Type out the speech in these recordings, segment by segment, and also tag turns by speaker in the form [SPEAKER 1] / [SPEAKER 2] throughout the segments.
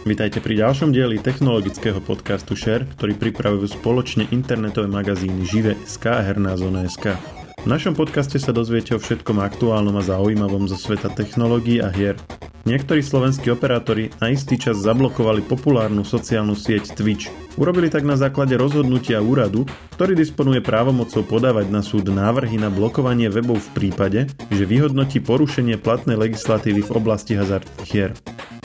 [SPEAKER 1] Vítajte pri ďalšom dieli technologického podcastu Share, ktorý pripravujú spoločne internetové magazíny Žive.sk a Herná zóna.sk. V našom podcaste sa dozviete o všetkom aktuálnom a zaujímavom zo sveta technológií a hier. Niektorí slovenskí operátori na istý čas zablokovali populárnu sociálnu sieť Twitch. Urobili tak na základe rozhodnutia úradu, ktorý disponuje právomocou podávať na súd návrhy na blokovanie webov v prípade, že vyhodnotí porušenie platnej legislatívy v oblasti hazardných hier.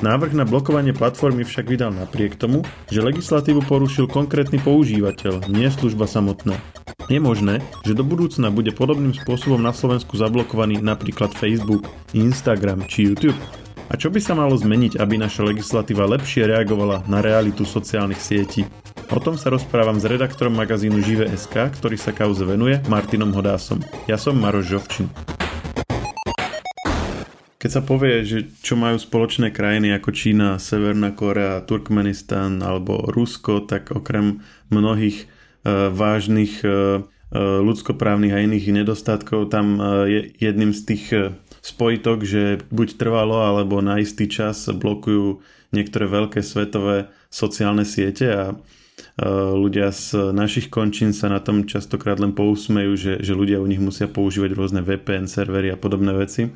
[SPEAKER 1] Návrh na blokovanie platformy však vydal napriek tomu, že legislatívu porušil konkrétny používateľ, nie služba samotná. Je možné, že do budúcna bude podobným spôsobom na Slovensku zablokovaný napríklad Facebook, Instagram či YouTube. A čo by sa malo zmeniť, aby naša legislatíva lepšie reagovala na realitu sociálnych sietí? O tom sa rozprávam s redaktorom magazínu Žive.sk, ktorý sa kauze venuje, Martinom Hodásom. Ja som Maroš Žovčin. Keď sa povie, že čo majú spoločné krajiny ako Čína, Severná Korea, Turkmenistan alebo Rusko, tak okrem mnohých e, vážnych e, e ľudskoprávnych a iných nedostatkov, tam e, je jedným z tých e, spojitok, že buď trvalo alebo na istý čas blokujú niektoré veľké svetové sociálne siete a e, ľudia z našich končín sa na tom častokrát len pousmejú, že, že ľudia u nich musia používať rôzne VPN servery a podobné veci.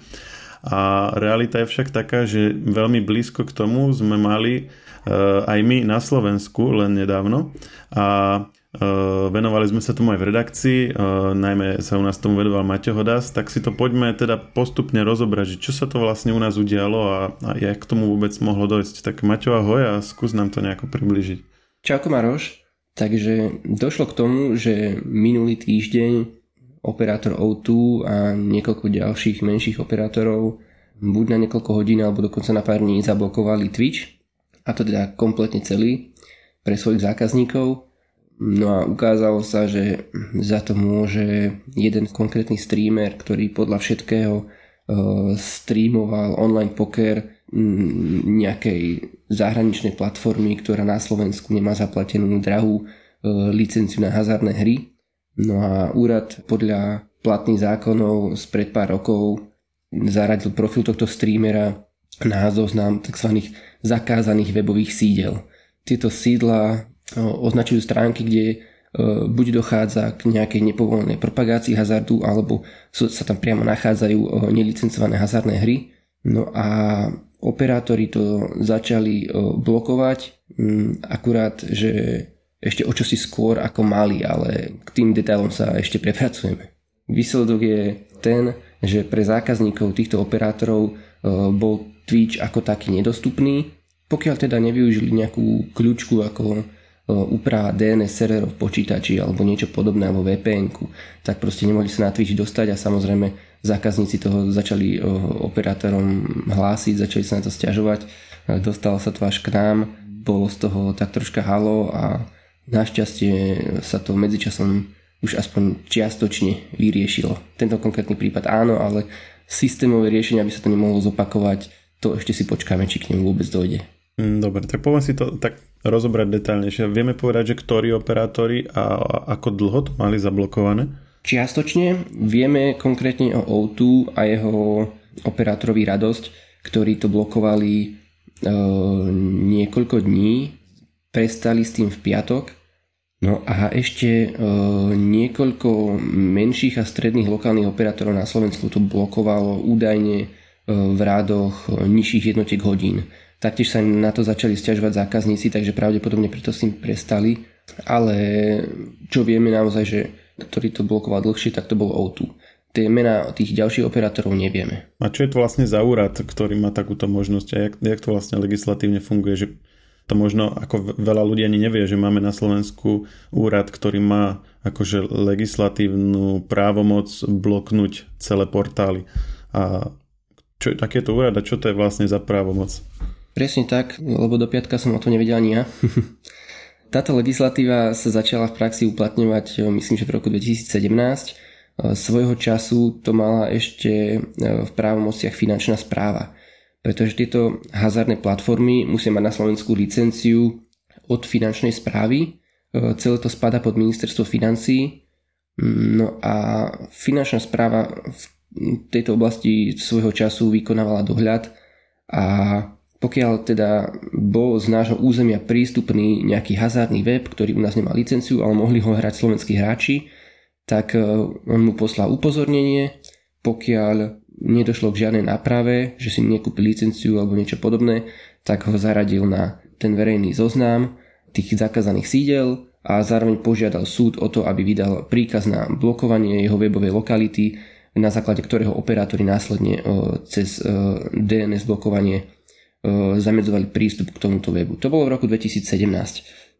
[SPEAKER 1] A realita je však taká, že veľmi blízko k tomu sme mali e, aj my na Slovensku len nedávno a venovali sme sa tomu aj v redakcii, uh, najmä sa u nás tomu venoval Maťo Hodas, tak si to poďme teda postupne rozobrať, čo sa to vlastne u nás udialo a, a jak k tomu vôbec mohlo dojsť. Tak Maťo ahoj a skús nám to nejako približiť.
[SPEAKER 2] Čauko Maroš, takže došlo k tomu, že minulý týždeň operátor O2 a niekoľko ďalších menších operátorov buď na niekoľko hodín alebo dokonca na pár dní zablokovali Twitch a to teda kompletne celý pre svojich zákazníkov No a ukázalo sa, že za to môže jeden konkrétny streamer, ktorý podľa všetkého uh, streamoval online poker nejakej zahraničnej platformy, ktorá na Slovensku nemá zaplatenú drahú uh, licenciu na hazardné hry. No a úrad podľa platných zákonov spred pár rokov zaradil profil tohto streamera na zoznam tzv. zakázaných webových sídel. Tieto sídla označujú stránky, kde e, buď dochádza k nejakej nepovolenej propagácii hazardu, alebo sa tam priamo nachádzajú nelicencované hazardné hry. No a operátori to začali blokovať, akurát, že ešte o čosi skôr ako mali, ale k tým detailom sa ešte prepracujeme. Výsledok je ten, že pre zákazníkov týchto operátorov bol Twitch ako taký nedostupný, pokiaľ teda nevyužili nejakú kľúčku ako úprava DNS serverov v počítači alebo niečo podobné alebo vpn tak proste nemohli sa na Twitch dostať a samozrejme zákazníci toho začali operátorom hlásiť, začali sa na to stiažovať, dostalo sa to až k nám, bolo z toho tak troška halo a našťastie sa to medzičasom už aspoň čiastočne vyriešilo. Tento konkrétny prípad áno, ale systémové riešenie, aby sa to nemohlo zopakovať, to ešte si počkáme, či k nemu vôbec dojde.
[SPEAKER 1] Mm, dobre, tak poďme si to tak rozobrať detaľnejšie. Vieme povedať, že ktorí operátori a ako dlho to mali zablokované?
[SPEAKER 2] Čiastočne vieme konkrétne o O2 a jeho operátorovi Radosť, ktorí to blokovali e, niekoľko dní, prestali s tým v piatok. No a ešte e, niekoľko menších a stredných lokálnych operátorov na Slovensku to blokovalo údajne e, v rádoch nižších jednotiek hodín. Taktiež sa na to začali stiažovať zákazníci, takže pravdepodobne preto s tým prestali. Ale čo vieme naozaj, že ktorý to blokoval dlhšie, tak to bol O2. Tie mená tých ďalších operátorov nevieme.
[SPEAKER 1] A čo je to vlastne za úrad, ktorý má takúto možnosť a jak, jak to vlastne legislatívne funguje, že to možno ako veľa ľudí ani nevie, že máme na Slovensku úrad, ktorý má akože legislatívnu právomoc bloknúť celé portály. A čo je takéto úrad a čo to je vlastne za právomoc?
[SPEAKER 2] Presne tak, lebo do piatka som o to nevedel ani ja. Táto legislatíva sa začala v praxi uplatňovať, eh, myslím, že v roku 2017. Eh, svojho času to mala ešte eh, v právomociach finančná správa, pretože tieto hazardné platformy musia mať na Slovensku licenciu od finančnej správy. Celé to spada pod ministerstvo financí. No a finančná správa v tejto oblasti svojho času vykonávala dohľad a pokiaľ teda bol z nášho územia prístupný nejaký hazardný web, ktorý u nás nemá licenciu, ale mohli ho hrať slovenskí hráči, tak e, on mu poslal upozornenie, pokiaľ nedošlo k žiadnej náprave, že si nekúpil licenciu alebo niečo podobné, tak ho zaradil na ten verejný zoznam tých zakázaných sídel a zároveň požiadal súd o to, aby vydal príkaz na blokovanie jeho webovej lokality, na základe ktorého operátori následne e, cez e, DNS blokovanie zamedzovali prístup k tomuto webu. To bolo v roku 2017.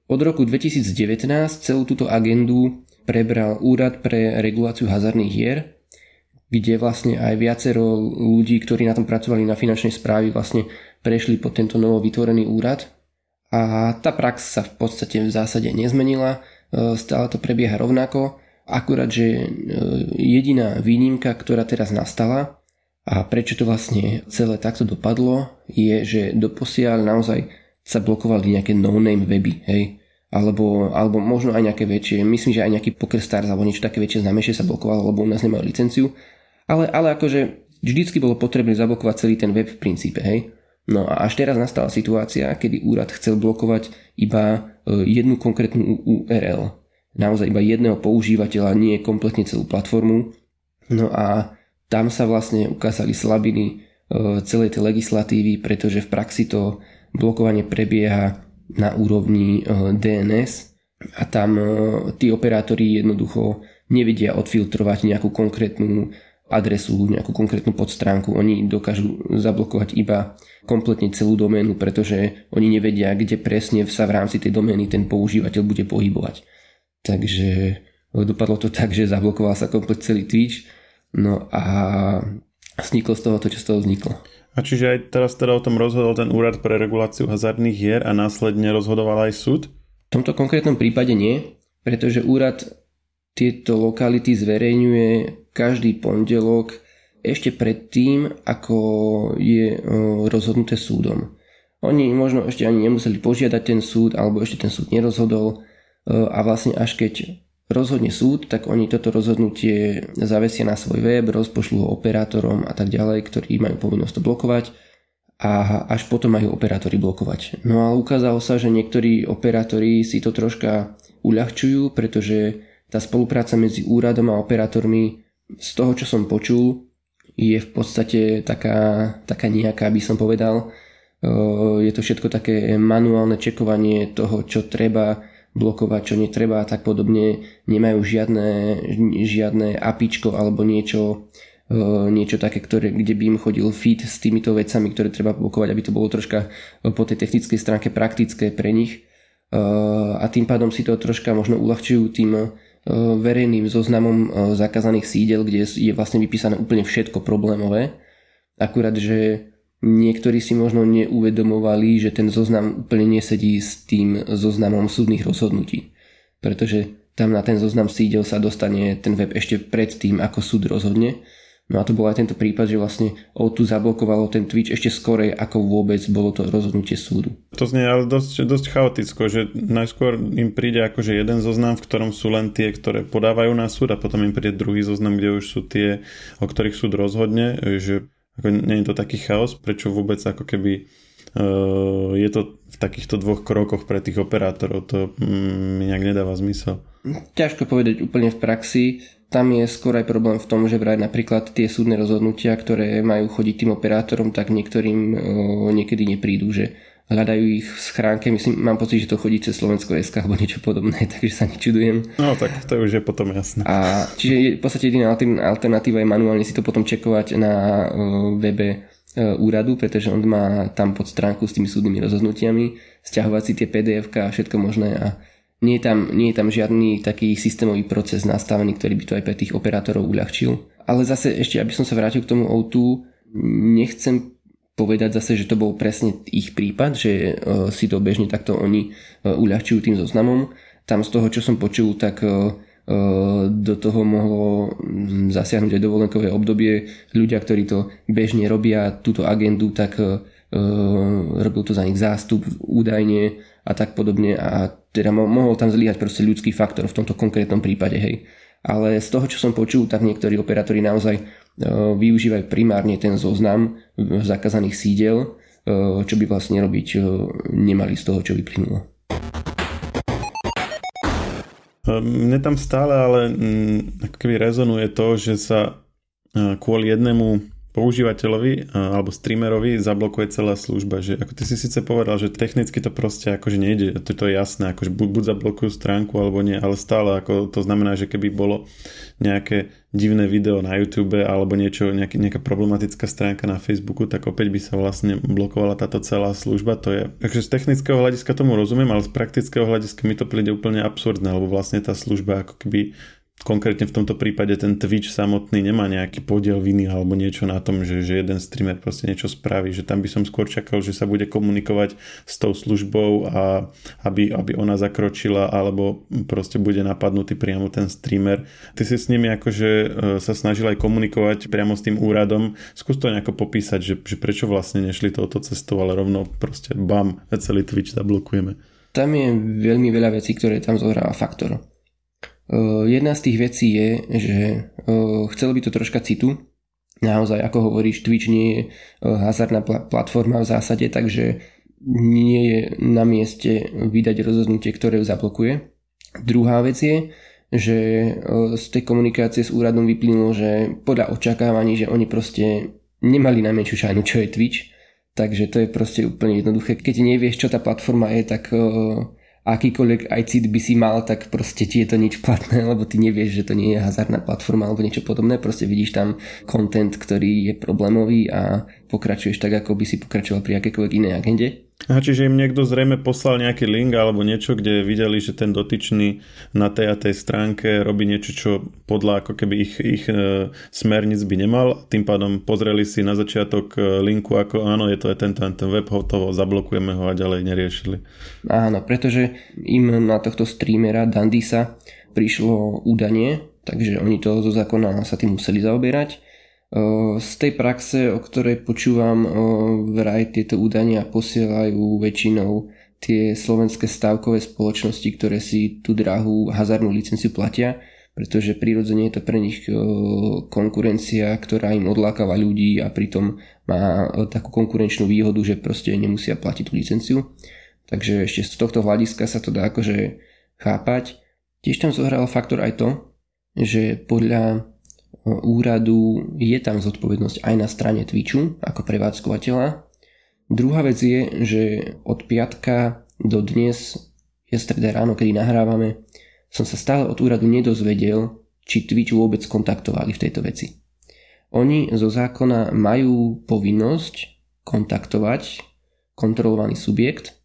[SPEAKER 2] Od roku 2019 celú túto agendu prebral Úrad pre reguláciu hazardných hier, kde vlastne aj viacero ľudí, ktorí na tom pracovali na finančnej správy, vlastne prešli pod tento novo vytvorený úrad. A tá prax sa v podstate v zásade nezmenila, e, stále to prebieha rovnako, akurát, že e, jediná výnimka, ktorá teraz nastala, a prečo to vlastne celé takto dopadlo, je, že doposiaľ naozaj sa blokovali nejaké no-name weby, hej, alebo, alebo možno aj nejaké väčšie, myslím, že aj nejaký PokerStars alebo niečo také väčšie známejšie sa blokovalo, lebo u nás nemajú licenciu, ale, ale akože vždycky bolo potrebné zablokovať celý ten web v princípe, hej. No a až teraz nastala situácia, kedy úrad chcel blokovať iba e, jednu konkrétnu URL. Naozaj iba jedného používateľa, nie kompletne celú platformu. No a tam sa vlastne ukázali slabiny e, celej tej legislatívy, pretože v praxi to blokovanie prebieha na úrovni e, DNS a tam e, tí operátori jednoducho nevedia odfiltrovať nejakú konkrétnu adresu, nejakú konkrétnu podstránku. Oni dokážu zablokovať iba kompletne celú doménu, pretože oni nevedia, kde presne sa v rámci tej domény ten používateľ bude pohybovať. Takže dopadlo to tak, že zablokoval sa komplet celý Twitch No a vzniklo z toho to, čo z toho vzniklo.
[SPEAKER 1] A čiže aj teraz teda o tom rozhodol ten úrad pre reguláciu hazardných hier a následne rozhodoval aj súd?
[SPEAKER 2] V tomto konkrétnom prípade nie, pretože úrad tieto lokality zverejňuje každý pondelok ešte predtým, ako je rozhodnuté súdom. Oni možno ešte ani nemuseli požiadať ten súd, alebo ešte ten súd nerozhodol a vlastne až keď rozhodne súd, tak oni toto rozhodnutie zavesia na svoj web, rozpošľú ho operátorom a tak ďalej, ktorí majú povinnosť to blokovať a až potom majú operátori blokovať. No ale ukázalo sa, že niektorí operátori si to troška uľahčujú, pretože tá spolupráca medzi úradom a operátormi z toho, čo som počul, je v podstate taká, taká nejaká, by som povedal. Je to všetko také manuálne čekovanie toho, čo treba blokovať, čo netreba a tak podobne. Nemajú žiadne, žiadne apičko alebo niečo, e, niečo také, ktoré, kde by im chodil feed s týmito vecami, ktoré treba blokovať, aby to bolo troška e, po tej technickej stránke praktické pre nich. E, a tým pádom si to troška možno uľahčujú tým verejným zoznamom zakázaných sídel, kde je vlastne vypísané úplne všetko problémové. Akurát, že Niektorí si možno neuvedomovali, že ten zoznam úplne nesedí s tým zoznamom súdnych rozhodnutí. Pretože tam na ten zoznam sídel sa dostane ten web ešte pred tým, ako súd rozhodne. No a to bol aj tento prípad, že vlastne O2 zablokovalo ten Twitch ešte skorej, ako vôbec bolo to rozhodnutie súdu.
[SPEAKER 1] To znie ale dosť, dosť chaoticko, že najskôr im príde akože jeden zoznam, v ktorom sú len tie, ktoré podávajú na súd a potom im príde druhý zoznam, kde už sú tie, o ktorých súd rozhodne, že ako nie je to taký chaos, prečo vôbec ako keby uh, je to v takýchto dvoch krokoch pre tých operátorov, to mm, mi nejak nedáva zmysel.
[SPEAKER 2] Ťažko povedať úplne v praxi, tam je skôr aj problém v tom, že vraj napríklad tie súdne rozhodnutia, ktoré majú chodiť tým operátorom, tak niektorým uh, niekedy neprídu, že hľadajú ich v schránke, myslím, mám pocit, že to chodí cez Slovensko SK alebo niečo podobné, takže sa nečudujem.
[SPEAKER 1] No tak to už je potom jasné.
[SPEAKER 2] A čiže je, v podstate jediná alternatíva je manuálne si to potom čekovať na uh, webe uh, úradu, pretože on má tam pod stránku s tými súdnymi rozhodnutiami, stiahovať si tie pdf a všetko možné a nie je, tam, nie je tam žiadny taký systémový proces nastavený, ktorý by to aj pre tých operátorov uľahčil. Ale zase ešte, aby som sa vrátil k tomu O2, nechcem povedať zase, že to bol presne ich prípad, že e, si to bežne takto oni e, uľahčujú tým zoznamom. Tam z toho, čo som počul, tak e, do toho mohlo zasiahnuť aj dovolenkové obdobie. Ľudia, ktorí to bežne robia, túto agendu, tak robil to za nich zástup údajne a tak podobne a teda mohol tam zlyhať proste ľudský faktor v tomto konkrétnom prípade, hej. Ale z toho, čo som počul, tak niektorí operátori naozaj využívajú primárne ten zoznam zakázaných sídel, čo by vlastne robiť nemali z toho, čo vyplynulo.
[SPEAKER 1] Mne tam stále ale mm, keby rezonuje to, že sa kvôli jednému používateľovi alebo streamerovi zablokuje celá služba, že ako ty si síce povedal, že technicky to proste akože nejde, to, to je jasné, akože buď, buď zablokujú stránku alebo nie, ale stále ako to znamená, že keby bolo nejaké divné video na YouTube alebo niečo, nejaký, nejaká problematická stránka na Facebooku, tak opäť by sa vlastne blokovala táto celá služba, to je, takže z technického hľadiska tomu rozumiem, ale z praktického hľadiska mi to príde úplne absurdné, lebo vlastne tá služba ako keby konkrétne v tomto prípade ten Twitch samotný nemá nejaký podiel viny alebo niečo na tom, že, že jeden streamer proste niečo spraví, že tam by som skôr čakal, že sa bude komunikovať s tou službou a aby, aby ona zakročila alebo proste bude napadnutý priamo ten streamer. Ty si s nimi akože e, sa snažil aj komunikovať priamo s tým úradom. Skús to nejako popísať, že, že prečo vlastne nešli touto cestou, ale rovno proste bam, celý Twitch zablokujeme.
[SPEAKER 2] Tam je veľmi veľa vecí, ktoré tam zohráva faktor jedna z tých vecí je, že eh, chcelo by to troška citu. Naozaj, ako hovoríš, Twitch nie je eh, hazardná platforma v zásade, takže nie je na mieste vydať rozhodnutie, ktoré ju zablokuje. Druhá vec je, že z tej komunikácie s úradom vyplynulo, že podľa očakávaní, že oni proste nemali najmenšiu šajnu, čo je Twitch. Takže to je proste úplne jednoduché. Keď nevieš, čo tá platforma je, tak akýkoľvek aj cit by si mal, tak proste ti je to nič platné, lebo ty nevieš, že to nie je hazardná platforma alebo niečo podobné, proste vidíš tam content, ktorý je problémový a pokračuješ tak, ako by si pokračoval pri akékoľvek inej agende.
[SPEAKER 1] Aha, čiže im niekto zrejme poslal nejaký link alebo niečo, kde videli, že ten dotyčný na tej a tej stránke robí niečo, čo podľa ako keby ich, ich e, smernic by nemal. Tým pádom pozreli si na začiatok e, linku, ako áno, je to aj tento, ten web, hotovo, zablokujeme ho a ďalej neriešili.
[SPEAKER 2] Áno, pretože im na tohto streamera Dandisa prišlo údanie, takže oni to zo zákona sa tým museli zaoberať z tej praxe, o ktorej počúvam, vraj tieto údania posielajú väčšinou tie slovenské stavkové spoločnosti, ktoré si tú drahú hazardnú licenciu platia, pretože prirodzene je to pre nich konkurencia, ktorá im odlákava ľudí a pritom má takú konkurenčnú výhodu, že proste nemusia platiť tú licenciu. Takže ešte z tohto hľadiska sa to dá akože chápať. Tiež tam zohral faktor aj to, že podľa úradu je tam zodpovednosť aj na strane Twitchu ako prevádzkovateľa. Druhá vec je, že od piatka do dnes, je streda ráno, kedy nahrávame, som sa stále od úradu nedozvedel, či Twitch vôbec kontaktovali v tejto veci. Oni zo zákona majú povinnosť kontaktovať kontrolovaný subjekt,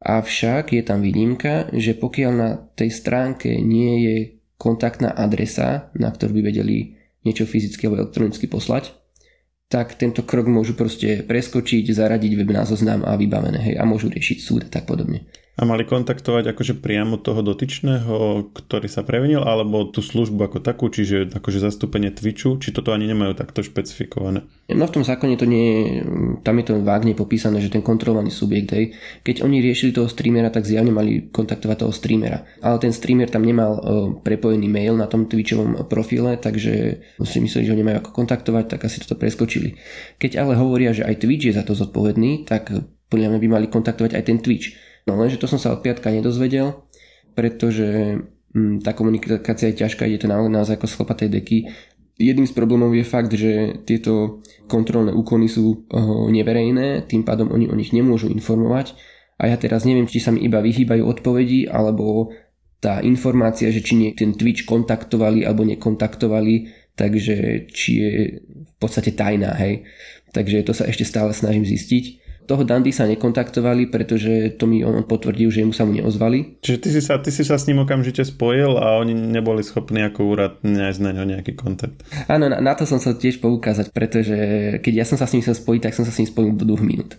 [SPEAKER 2] avšak je tam výnimka, že pokiaľ na tej stránke nie je kontaktná adresa, na ktorú by vedeli niečo fyzicky alebo elektronicky poslať, tak tento krok môžu proste preskočiť, zaradiť web na zoznam a vybavené, hej, a môžu riešiť súd a tak podobne.
[SPEAKER 1] A mali kontaktovať akože priamo toho dotyčného, ktorý sa previnil, alebo tú službu ako takú, čiže akože zastúpenie Twitchu, či toto ani nemajú takto špecifikované?
[SPEAKER 2] No v tom zákone to nie je, tam je to vágne popísané, že ten kontrolovaný subjekt, hej, keď oni riešili toho streamera, tak zjavne mali kontaktovať toho streamera. Ale ten streamer tam nemal uh, prepojený mail na tom Twitchovom profile, takže si mysleli, že ho nemajú ako kontaktovať, tak asi toto preskočili. Keď ale hovoria, že aj Twitch je za to zodpovedný, tak podľa mňa by mali kontaktovať aj ten Twitch No lenže to som sa od piatka nedozvedel, pretože hm, tá komunikácia je ťažká, ide to naozaj ako schlopatej deky. Jedným z problémov je fakt, že tieto kontrolné úkony sú uh, neverejné, tým pádom oni o nich nemôžu informovať a ja teraz neviem, či sa mi iba vyhýbajú odpovedi, alebo tá informácia, že či nie ten Twitch kontaktovali alebo nekontaktovali, takže či je v podstate tajná, hej. Takže to sa ešte stále snažím zistiť toho Dandy sa nekontaktovali, pretože to mi on potvrdil, že mu sa mu neozvali.
[SPEAKER 1] Čiže ty si, sa, ty si sa s ním okamžite spojil a oni neboli schopní ako úrad nájsť na ňo nejaký kontakt.
[SPEAKER 2] Áno, na, na to som sa tiež poukázať, pretože keď ja som sa s ním chcel spojiť, tak som sa s ním spojil do dvoch minút.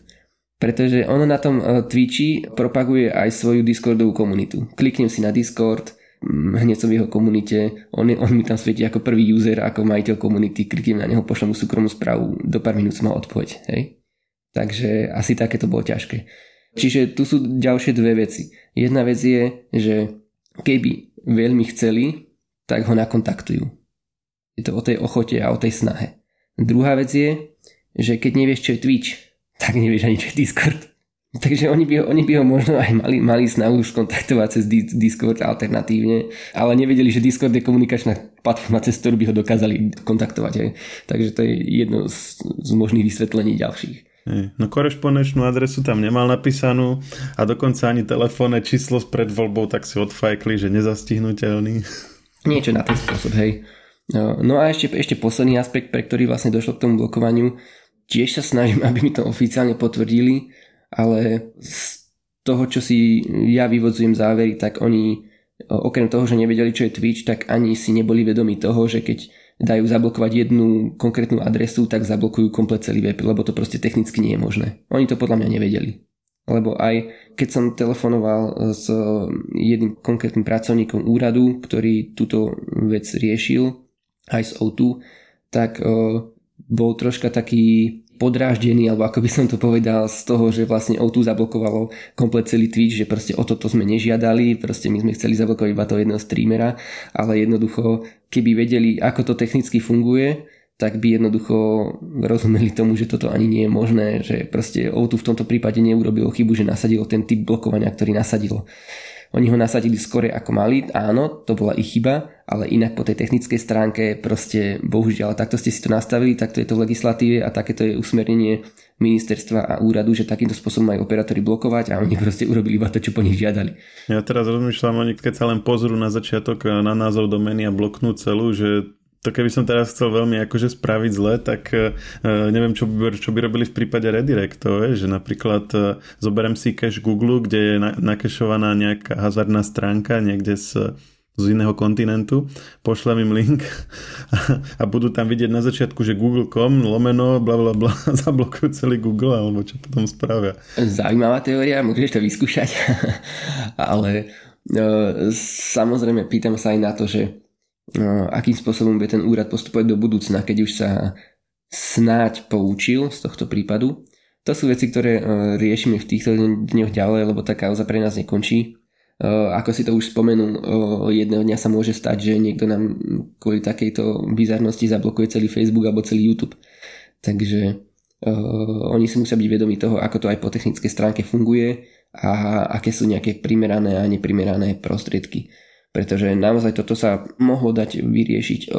[SPEAKER 2] Pretože ono na tom uh, Twitchi propaguje aj svoju Discordovú komunitu. Kliknem si na Discord, mm, hneď som v jeho komunite, on, je, on mi tam svieti ako prvý user, ako majiteľ komunity, kliknem na neho, pošlem mu súkromnú správu, do pár minút som mal odpoveď, hej. Takže asi také to bolo ťažké. Čiže tu sú ďalšie dve veci. Jedna vec je, že keby veľmi chceli, tak ho nakontaktujú. Je to o tej ochote a o tej snahe. Druhá vec je, že keď nevieš, čo je Twitch, tak nevieš ani, čo je Discord. Takže oni by, ho, oni by ho možno aj mali, mali snahu skontaktovať cez Discord alternatívne, ale nevedeli, že Discord je komunikačná platforma, cez ktorú by ho dokázali kontaktovať. Takže to je jedno z, z možných vysvetlení ďalších.
[SPEAKER 1] No korešpondenčnú adresu tam nemal napísanú a dokonca ani telefónne číslo s predvoľbou tak si odfajkli, že nezastihnutelný.
[SPEAKER 2] Niečo na ten spôsob, hej. No, no a ešte, ešte posledný aspekt, pre ktorý vlastne došlo k tomu blokovaniu, tiež sa snažím, aby mi to oficiálne potvrdili, ale z toho, čo si ja vyvodzujem závery, tak oni okrem toho, že nevedeli, čo je Twitch, tak ani si neboli vedomi toho, že keď dajú zablokovať jednu konkrétnu adresu, tak zablokujú komplet celý web, lebo to proste technicky nie je možné. Oni to podľa mňa nevedeli. Lebo aj keď som telefonoval s jedným konkrétnym pracovníkom úradu, ktorý túto vec riešil, aj s O2, tak bol troška taký podráždený, alebo ako by som to povedal, z toho, že vlastne O2 zablokovalo komplet celý Twitch, že proste o toto sme nežiadali, proste my sme chceli zablokovať iba toho jedného streamera, ale jednoducho, keby vedeli, ako to technicky funguje, tak by jednoducho rozumeli tomu, že toto ani nie je možné, že proste O2 v tomto prípade neurobilo chybu, že nasadilo ten typ blokovania, ktorý nasadilo. Oni ho nasadili skore ako mali, áno, to bola ich chyba, ale inak po tej technickej stránke proste bohužiaľ takto ste si to nastavili, takto je to v legislatíve a takéto je usmernenie ministerstva a úradu, že takýmto spôsobom majú operátori blokovať a oni proste urobili iba to, čo po nich žiadali.
[SPEAKER 1] Ja teraz rozmýšľam, oni keď sa len pozrú na začiatok na názov domeny a bloknú celú, že to keby som teraz chcel veľmi akože spraviť zle, tak uh, neviem, čo by, čo by robili v prípade redirectov, že napríklad uh, zoberiem si cache Google, kde je na, nakešovaná nejaká hazardná stránka niekde z, z iného kontinentu, pošlem im link a, a budú tam vidieť na začiatku, že google.com lomeno bla bla bla zablokujú celý Google alebo čo potom spravia.
[SPEAKER 2] Zaujímavá teória, môžeš to vyskúšať, ale uh, samozrejme pýtam sa aj na to, že akým spôsobom bude ten úrad postupovať do budúcna, keď už sa snáď poučil z tohto prípadu. To sú veci, ktoré e, riešime v týchto dňoch ďalej, lebo tá kauza pre nás nekončí. E, ako si to už spomenul, e, jedného dňa sa môže stať, že niekto nám kvôli takejto bizarnosti zablokuje celý Facebook alebo celý YouTube. Takže oni si musia byť vedomi toho, ako to aj po technickej stránke funguje a aké sú nejaké primerané a neprimerané prostriedky pretože naozaj toto sa mohlo dať vyriešiť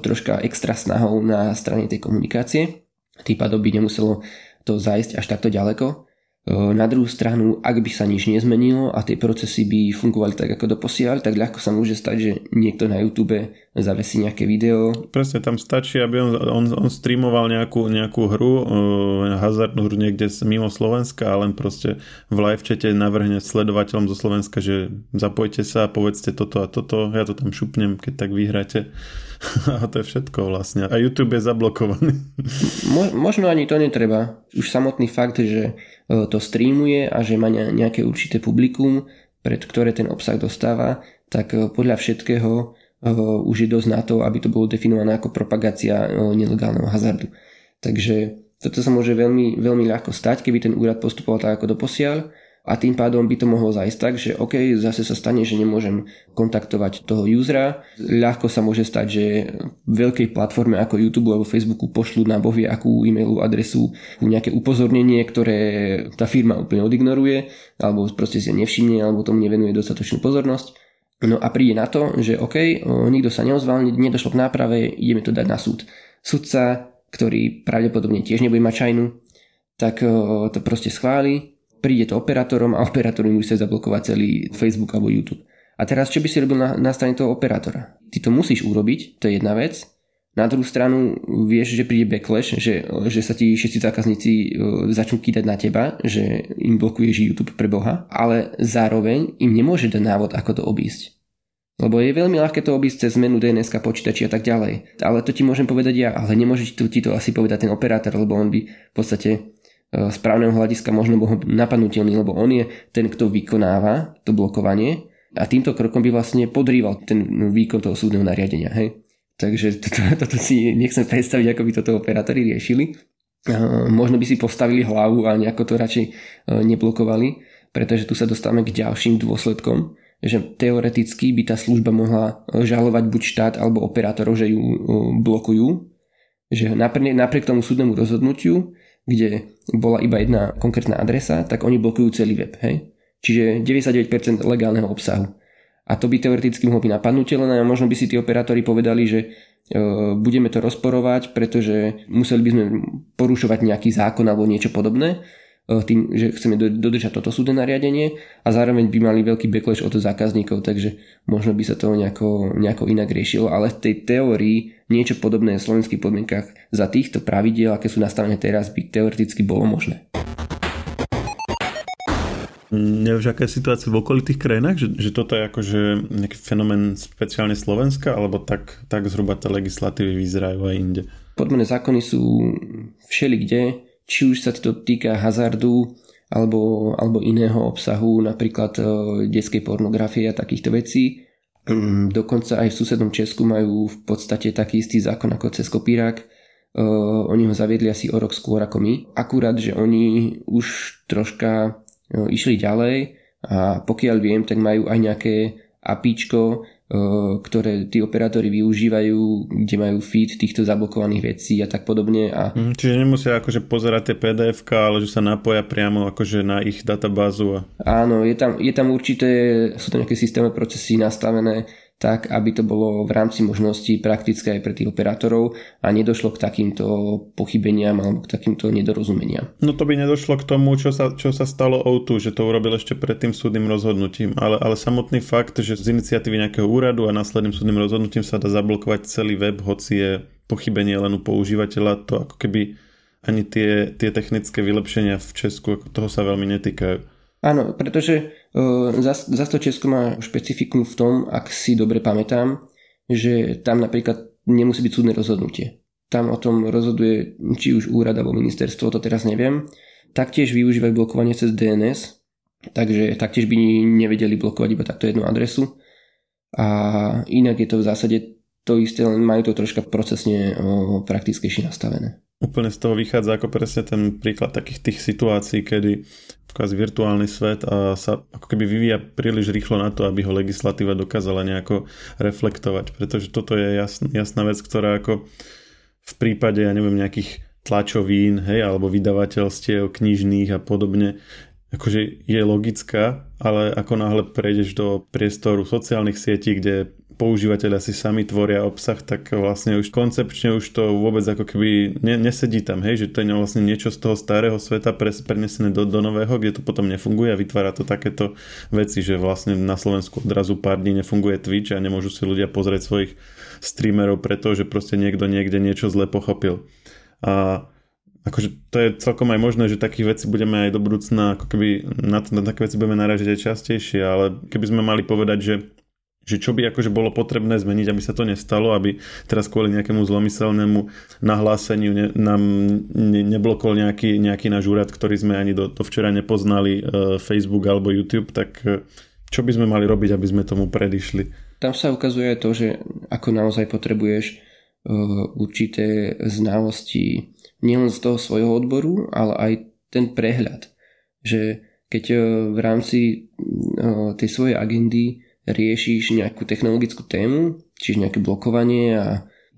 [SPEAKER 2] troška extra snahou na strane tej komunikácie. Tým pádom by nemuselo to zajsť až takto ďaleko. Na druhú stranu, ak by sa nič nezmenilo a tie procesy by fungovali tak, ako doposiaľ, tak ľahko sa môže stať, že niekto na YouTube zavesí nejaké video.
[SPEAKER 1] Presne, tam stačí, aby on, on, on streamoval nejakú, nejakú hru, uh, hazardnú hru niekde mimo Slovenska a len proste v live chate navrhne sledovateľom zo Slovenska, že zapojte sa, povedzte toto a toto, ja to tam šupnem, keď tak vyhráte. A to je všetko vlastne. A YouTube je zablokovaný.
[SPEAKER 2] Mo- možno ani to netreba. Už samotný fakt, že E, to streamuje a že má nejaké určité publikum, pred ktoré ten obsah dostáva, tak e, podľa všetkého e, už je dosť na to, aby to bolo definované ako propagácia nelegálneho hazardu. Takže toto sa môže veľmi, veľmi ľahko stať, keby ten úrad postupoval tak ako doposiaľ a tým pádom by to mohlo zajsť tak, že OK, zase sa stane, že nemôžem kontaktovať toho usera. Ľahko sa môže stať, že veľkej platforme ako YouTube alebo Facebooku pošlú na bohvie akú e-mailovú adresu nejaké upozornenie, ktoré tá firma úplne odignoruje alebo proste si nevšimne alebo tomu nevenuje dostatočnú pozornosť. No a príde na to, že OK, nikto sa neozval, nedošlo k náprave, ideme to dať na súd. Sudca, ktorý pravdepodobne tiež nebude mať čajnu, tak to proste schváli príde to operátorom a operátor im musí zablokovať celý Facebook alebo YouTube. A teraz čo by si robil na, na strane toho operátora? Ty to musíš urobiť, to je jedna vec. Na druhú stranu vieš, že príde backlash, že, že sa ti všetci zákazníci e, začnú kýdať na teba, že im blokuješ YouTube pre Boha, ale zároveň im nemôže dať návod, ako to obísť. Lebo je veľmi ľahké to obísť cez zmenu DNS počítači a tak ďalej. Ale to ti môžem povedať ja, ale nemôže ti to, ti to asi povedať ten operátor, lebo on by v podstate E, správneho hľadiska možno bol napadnutelný, lebo on je ten, kto vykonáva to blokovanie a týmto krokom by vlastne podrýval ten výkon toho súdneho nariadenia. Hej? Takže toto, toto si nechcem predstaviť, ako by toto operátori riešili. E, možno by si postavili hlavu a nejako to radšej e, neblokovali, pretože tu sa dostávame k ďalším dôsledkom, že teoreticky by tá služba mohla žalovať buď štát alebo operátorov, že ju blokujú, že napriek, napriek tomu súdnemu rozhodnutiu kde bola iba jedna konkrétna adresa, tak oni blokujú celý web. Hej? Čiže 99% legálneho obsahu. A to by teoreticky mohlo byť napadnutelné a možno by si tí operátori povedali, že e, budeme to rozporovať, pretože museli by sme porušovať nejaký zákon alebo niečo podobné tým, že chceme dodržať toto súdne nariadenie a zároveň by mali veľký backlash od zákazníkov, takže možno by sa to nejako, nejako inak riešilo, ale v tej teórii niečo podobné v slovenských podmienkach za týchto pravidiel, aké sú nastavené teraz, by teoreticky bolo možné.
[SPEAKER 1] Nevieš, aká je situácia v okolitých krajinách? Že, že toto je akože nejaký fenomén speciálne Slovenska, alebo tak, tak zhruba tie legislatívy vyzerajú aj inde?
[SPEAKER 2] Podmené zákony sú všelikde, či už sa to týka hazardu, alebo, alebo iného obsahu, napríklad e, detskej pornografie a takýchto vecí. Mm, dokonca aj v susednom Česku majú v podstate taký istý zákon ako cez kopírák. E, oni ho zaviedli asi o rok skôr ako my. Akurát, že oni už troška No, išli ďalej a pokiaľ viem, tak majú aj nejaké apíčko, ktoré tí operátori využívajú, kde majú feed týchto zablokovaných vecí a tak podobne. A...
[SPEAKER 1] Mm, čiže nemusia akože pozerať tie pdf ale že sa napoja priamo akože na ich databázu. A...
[SPEAKER 2] Áno, je tam, je tam určité, sú tam nejaké systémne procesy nastavené, tak aby to bolo v rámci možností praktické aj pre tých operátorov a nedošlo k takýmto pochybeniam alebo k takýmto nedorozumeniam.
[SPEAKER 1] No to by nedošlo k tomu, čo sa, čo sa stalo O2, že to urobil ešte pred tým súdnym rozhodnutím, ale, ale samotný fakt, že z iniciatívy nejakého úradu a následným súdnym rozhodnutím sa dá zablokovať celý web, hoci je pochybenie len u používateľa, to ako keby ani tie, tie technické vylepšenia v Česku, toho sa veľmi netýkajú.
[SPEAKER 2] Áno, pretože uh, zas, zas to Česko má špecifikum v tom, ak si dobre pamätám, že tam napríklad nemusí byť súdne rozhodnutie. Tam o tom rozhoduje či už úrad alebo ministerstvo, to teraz neviem. Taktiež využívajú blokovanie cez DNS, takže taktiež by nevedeli blokovať iba takto jednu adresu. A inak je to v zásade to isté, len majú to troška procesne o, praktickejšie nastavené.
[SPEAKER 1] Úplne z toho vychádza ako presne ten príklad takých tých situácií, kedy kvázi virtuálny svet a sa ako keby vyvíja príliš rýchlo na to, aby ho legislatíva dokázala nejako reflektovať. Pretože toto je jasn, jasná vec, ktorá ako v prípade, ja neviem, nejakých tlačovín, hej, alebo vydavateľstiev, knižných a podobne, akože je logická, ale ako náhle prejdeš do priestoru sociálnych sietí, kde používateľia si sami tvoria obsah, tak vlastne už koncepčne už to vôbec ako keby ne, nesedí tam, hej, že to je vlastne niečo z toho starého sveta prenesené do, do nového, kde to potom nefunguje a vytvára to takéto veci, že vlastne na Slovensku odrazu pár dní nefunguje Twitch a nemôžu si ľudia pozrieť svojich streamerov, pretože proste niekto niekde niečo zle pochopil. A akože to je celkom aj možné, že takých vecí budeme aj do budúcna, ako keby na, na také veci budeme naražiť aj častejšie, ale keby sme mali povedať, že že čo by akože bolo potrebné zmeniť, aby sa to nestalo, aby teraz kvôli nejakému zlomyselnému nahláseniu ne, nám ne, neblokol nejaký, nejaký náš úrad, ktorý sme ani do, do včera nepoznali, uh, Facebook alebo YouTube, tak uh, čo by sme mali robiť, aby sme tomu predišli?
[SPEAKER 2] Tam sa ukazuje to, že ako naozaj potrebuješ uh, určité znalosti nielen z toho svojho odboru, ale aj ten prehľad. Že keď uh, v rámci uh, tej svojej agendy riešiš nejakú technologickú tému, čiže nejaké blokovanie a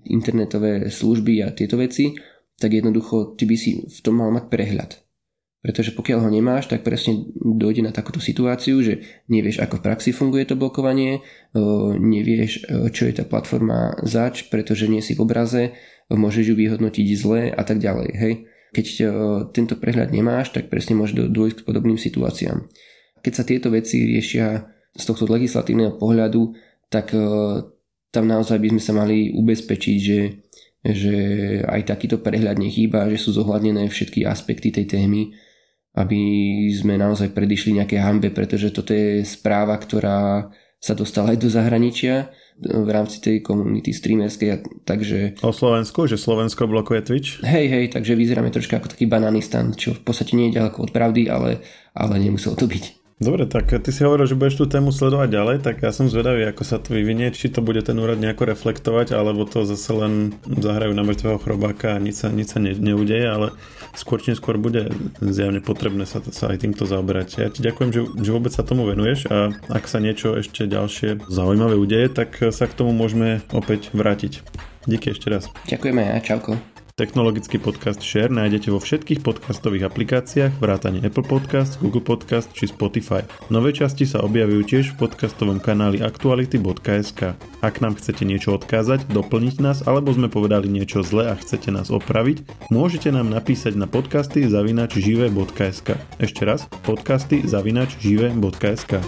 [SPEAKER 2] internetové služby a tieto veci, tak jednoducho ty by si v tom mal mať prehľad. Pretože pokiaľ ho nemáš, tak presne dojde na takúto situáciu, že nevieš, ako v praxi funguje to blokovanie, nevieš, čo je tá platforma zač, pretože nie si v obraze, môžeš ju vyhodnotiť zle a tak ďalej. Hej? Keď tento prehľad nemáš, tak presne môže dôjsť k podobným situáciám. Keď sa tieto veci riešia z tohto legislatívneho pohľadu, tak e, tam naozaj by sme sa mali ubezpečiť, že, že aj takýto prehľad nechýba, že sú zohľadnené všetky aspekty tej témy, aby sme naozaj predišli nejaké hambe, pretože toto je správa, ktorá sa dostala aj do zahraničia v rámci tej komunity streamerskej, takže...
[SPEAKER 1] O Slovensku, že Slovensko blokuje Twitch?
[SPEAKER 2] Hej, hej, takže vyzeráme troška ako taký bananistan, čo v podstate nie je ďaleko od pravdy, ale, ale nemuselo to byť.
[SPEAKER 1] Dobre, tak ty si hovoril, že budeš tú tému sledovať ďalej, tak ja som zvedavý, ako sa to vyvinie, či to bude ten úrad nejako reflektovať, alebo to zase len zahrajú na mŕtvého chrobáka a nič sa, nič sa ne, neudeje, ale skôr či skôr bude zjavne potrebné sa, sa aj týmto zaoberať. Ja ti ďakujem, že, že vôbec sa tomu venuješ a ak sa niečo ešte ďalšie zaujímavé udeje, tak sa k tomu môžeme opäť vrátiť. Díky ešte raz.
[SPEAKER 2] Ďakujeme a čauko.
[SPEAKER 1] Technologický podcast Share nájdete vo všetkých podcastových aplikáciách vrátane Apple Podcast, Google Podcast či Spotify. Nové časti sa objavujú tiež v podcastovom kanáli aktuality.sk. Ak nám chcete niečo odkázať, doplniť nás alebo sme povedali niečo zle a chcete nás opraviť, môžete nám napísať na podcasty zavinač žive.sk. Ešte raz, podcasty zavinač žive.sk.